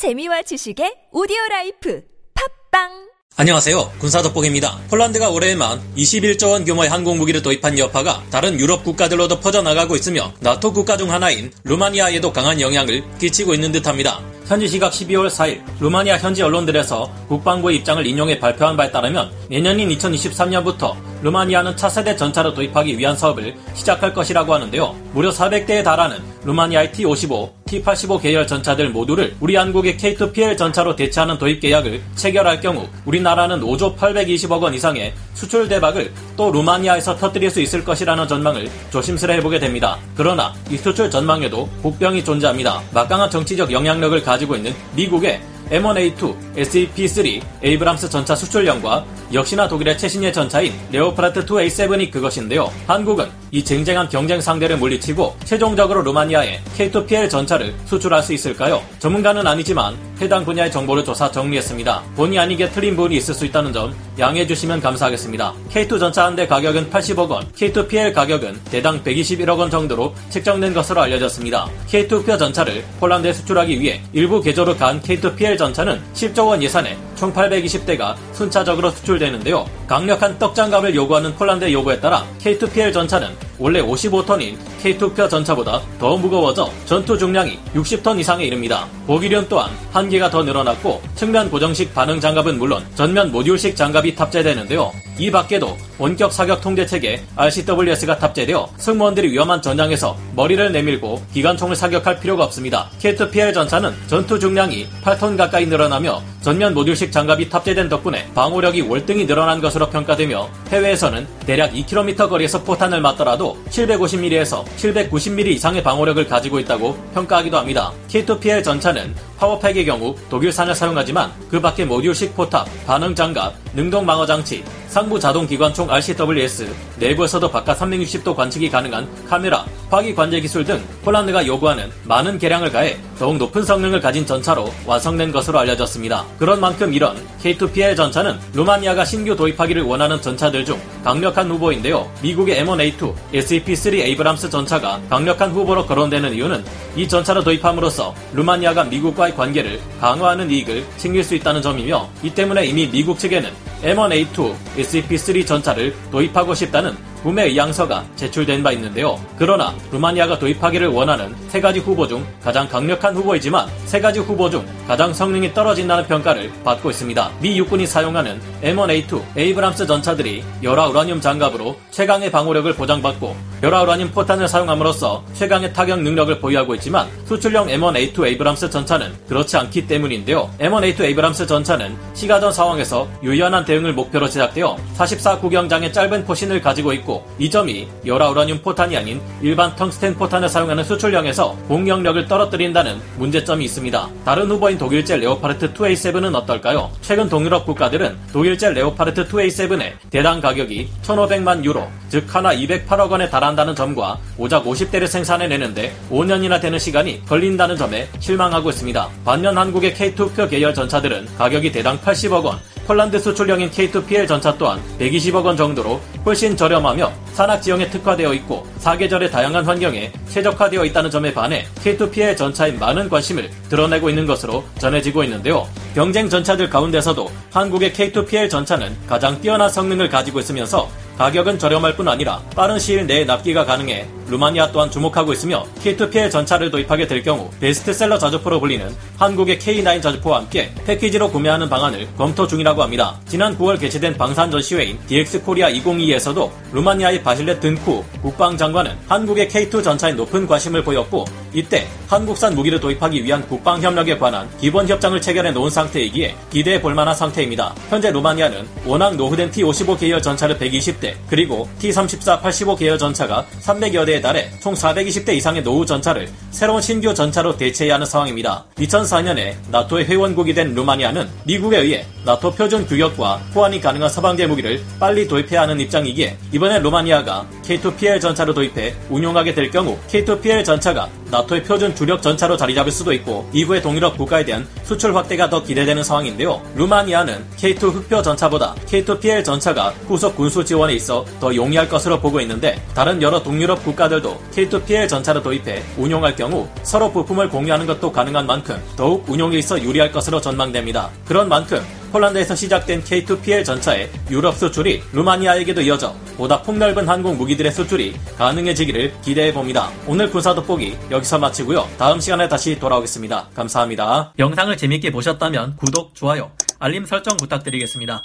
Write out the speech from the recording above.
재미와 지식의 오디오 라이프 팝빵 안녕하세요. 군사덕복입니다. 폴란드가 올해에만 21조 원 규모의 한국무기를 도입한 여파가 다른 유럽 국가들로도 퍼져나가고 있으며 나토 국가 중 하나인 루마니아에도 강한 영향을 끼치고 있는 듯합니다. 현지 시각 12월 4일 루마니아 현지 언론들에서 국방부의 입장을 인용해 발표한 바에 따르면 내년인 2023년부터 루마니아는 차세대 전차를 도입하기 위한 사업을 시작할 것이라고 하는데요. 무려 400대에 달하는 루마니아의 T-55, T-85 계열 전차들 모두를 우리 한국의 K2PL 전차로 대체하는 도입 계약을 체결할 경우 우리나라는 5조 820억 원 이상의 수출 대박을 또 루마니아에서 터뜨릴 수 있을 것이라는 전망을 조심스레 해보게 됩니다. 그러나 이 수출 전망에도 복병이 존재합니다. 막강한 정치적 영향력을 가 지고 있는 미국의 M1A2, SEP3, 에이브람스 전차 수출형과 역시나 독일의 최신의 전차인 레오파르트 2A7이 그것인데요. 한국은 이 쟁쟁한 경쟁 상대를 물리치고 최종적으로 루마니아에 K2PL 전차를 수출할 수 있을까요? 전문가는 아니지만 해당 분야의 정보를 조사 정리했습니다. 본의 아니게 틀린 부분이 있을 수 있다는 점 양해해 주시면 감사하겠습니다. K2 전차 한 대 가격은 80억 원, K2PL 가격은 대당 121억 원 정도로 책정된 것으로 알려졌습니다. K2표 전차를 폴란드에 수출하기 위해 일부 개조를 간 K2PL 전차는 10조 원 예산에 총 820대가 순차적으로 수출되는데요. 강력한 떡장갑을 요구하는 폴란드의 요구에 따라 K2PL 전차는 원래 55톤인 K2표 전차보다 더 무거워져 전투 중량이 60톤 이상에 이릅니다. 보기련 또한 한 개가 더 늘어났고 측면 고정식 반응 장갑은 물론 전면 모듈식 장갑이 탑재되는데요. 이 밖에도 원격 사격 통제 체계 RCWS가 탑재되어 승무원들이 위험한 전장에서 머리를 내밀고 기관총을 사격할 필요가 없습니다. K2PL 전차는 전투 중량이 8톤 가까이 늘어나며 전면 모듈식 장갑이 탑재된 덕분에 방호력이 월등히 늘어난 것으로 평가되며 해외에서는 대략 2km 거리에서 포탄을 맞더라도 750mm에서 790mm 이상의 방호력을 가지고 있다고 평가하기도 합니다. K2PL 전차는 파워팩의 경우 독일산을 사용하지만 그 밖에 모듈식 포탑, 반응 장갑, 능동 방어 장치, 상부 자동 기관총 RCWS, 내부에서도 바깥 360도 관측이 가능한 카메라, 화기 관제 기술 등 폴란드가 요구하는 많은 개량을 가해 더욱 높은 성능을 가진 전차로 완성된 것으로 알려졌습니다. 그런 만큼 이런 K2PL 전차는 루마니아가 신규 도입하기를 원하는 전차들 중 강력한 후보인데요. 미국의 M1A2, SEP3 에이브람스 전차가 강력한 후보로 거론되는 이유는 이 전차를 도입함으로써 루마니아가 미국과의 관계를 강화하는 이익을 챙길 수 있다는 점이며 이 때문에 이미 미국 측에는 M1A2, SEP3 전차를 도입하고 싶다는 구매 의향서가 제출된 바 있는데요. 그러나 루마니아가 도입하기를 원하는 세 가지 후보 중 가장 강력한 후보이지만 세 가지 후보 중 가장 성능이 떨어진다는 평가를 받고 있습니다. 미 육군이 사용하는 M1A2 에이브람스 전차들이 열화 우라늄 장갑으로 최강의 방호력을 보장받고 열화 우라늄 포탄을 사용함으로써 최강의 타격 능력을 보유하고 있지만 수출용 M1A2 에이브람스 전차는 그렇지 않기 때문인데요. M1A2 에이브람스 전차는 시가전 상황에서 유연한 대응을 목표로 제작되어 44 구경장의 짧은 포신을 가지고 있고 이 점이 열화 우라늄 포탄이 아닌 일반 텅스텐 포탄을 사용하는 수출형에서 공격력을 떨어뜨린다는 문제점이 있습니다. 다른 후보인 독일제 레오파르트 2A7은 어떨까요? 최근 동유럽 국가들은 독일제 레오파르트 2A7의 대당 가격이 1,500만 유로, 즉 한화 208억 원에 달한다는 점과 고작 50대를 생산해내는데 5년이나 되는 시간이 걸린다는 점에 실망하고 있습니다. 반면 한국의 K2 흑표 계열 전차들은 가격이 대당 80억 원, 폴란드 수출형인 K2PL 전차 또한 120억 원 정도로 훨씬 저렴하며 산악 지형에 특화되어 있고 사계절의 다양한 환경에 최적화되어 있다는 점에 반해 K2PL 전차에 많은 관심을 드러내고 있는 것으로 전해지고 있는데요. 경쟁 전차들 가운데서도 한국의 K2PL 전차는 가장 뛰어난 성능을 가지고 있으면서 가격은 저렴할 뿐 아니라 빠른 시일 내에 납기가 가능해 루마니아 또한 주목하고 있으며 K2PL 전차를 도입하게 될 경우 베스트셀러 자주포로 불리는 한국의 K9 자주포와 함께 패키지로 구매하는 방안을 검토 중이라고 합니다. 지난 9월 개최된 방산 전 시회인 DX 코리아 2022에서도 루마니아의 바실레 든쿠 국방장관은 한국의 K2 전차에 높은 관심을 보였고 이때 한국산 무기를 도입하기 위한 국방 협력에 관한 기본 협정을 체결해 놓은 상태이기에 기대해 볼 만한 상태입니다. 현재 루마니아는 워낙 노후된 T55 계열 전차를 120대 그리고 T34 85 계열 전차가 300여 대에 달해 총 420대 이상의 노후 전차를 새로운 신규 전차로 대체해야 하는 상황입니다. 2004년에 나토의 회원국이 된 루마니아는 미국에 의해 나토 표준 규격과 호환이 가능한 서방제 무기를 빨리 도입해야 하는 입장이기에 이번에 루마니아가 K2PL 전차를 도입해 운용하게 될 경우 K2PL 전차가 나토의 표준 주력 전차로 자리 잡을 수도 있고 이후에 동유럽 국가에 대한 수출 확대가 더 기대되는 상황인데요. 루마니아는 K2 흑표 전차보다 K2PL 전차가 후속 군수 지원에 있어 더 용이할 것으로 보고 있는데 다른 여러 동유럽 국가들도 K2PL 전차를 도입해 운용할 경우 서로 부품을 공유하는 것도 가능한 만큼 더욱 운용에 있어 유리할 것으로 전망됩니다. 그런 만큼 폴란드에서 시작된 K2PL 전차의 유럽 수출이 루마니아에게도 이어져 보다 폭넓은 항공 무기들의 수출이 가능해지기를 기대해 봅니다. 오늘 군사 돋보기 여기서 마치고요. 다음 시간에 다시 돌아오겠습니다. 감사합니다. 영상을 재밌게 보셨다면 구독, 좋아요, 알림 설정 부탁드리겠습니다.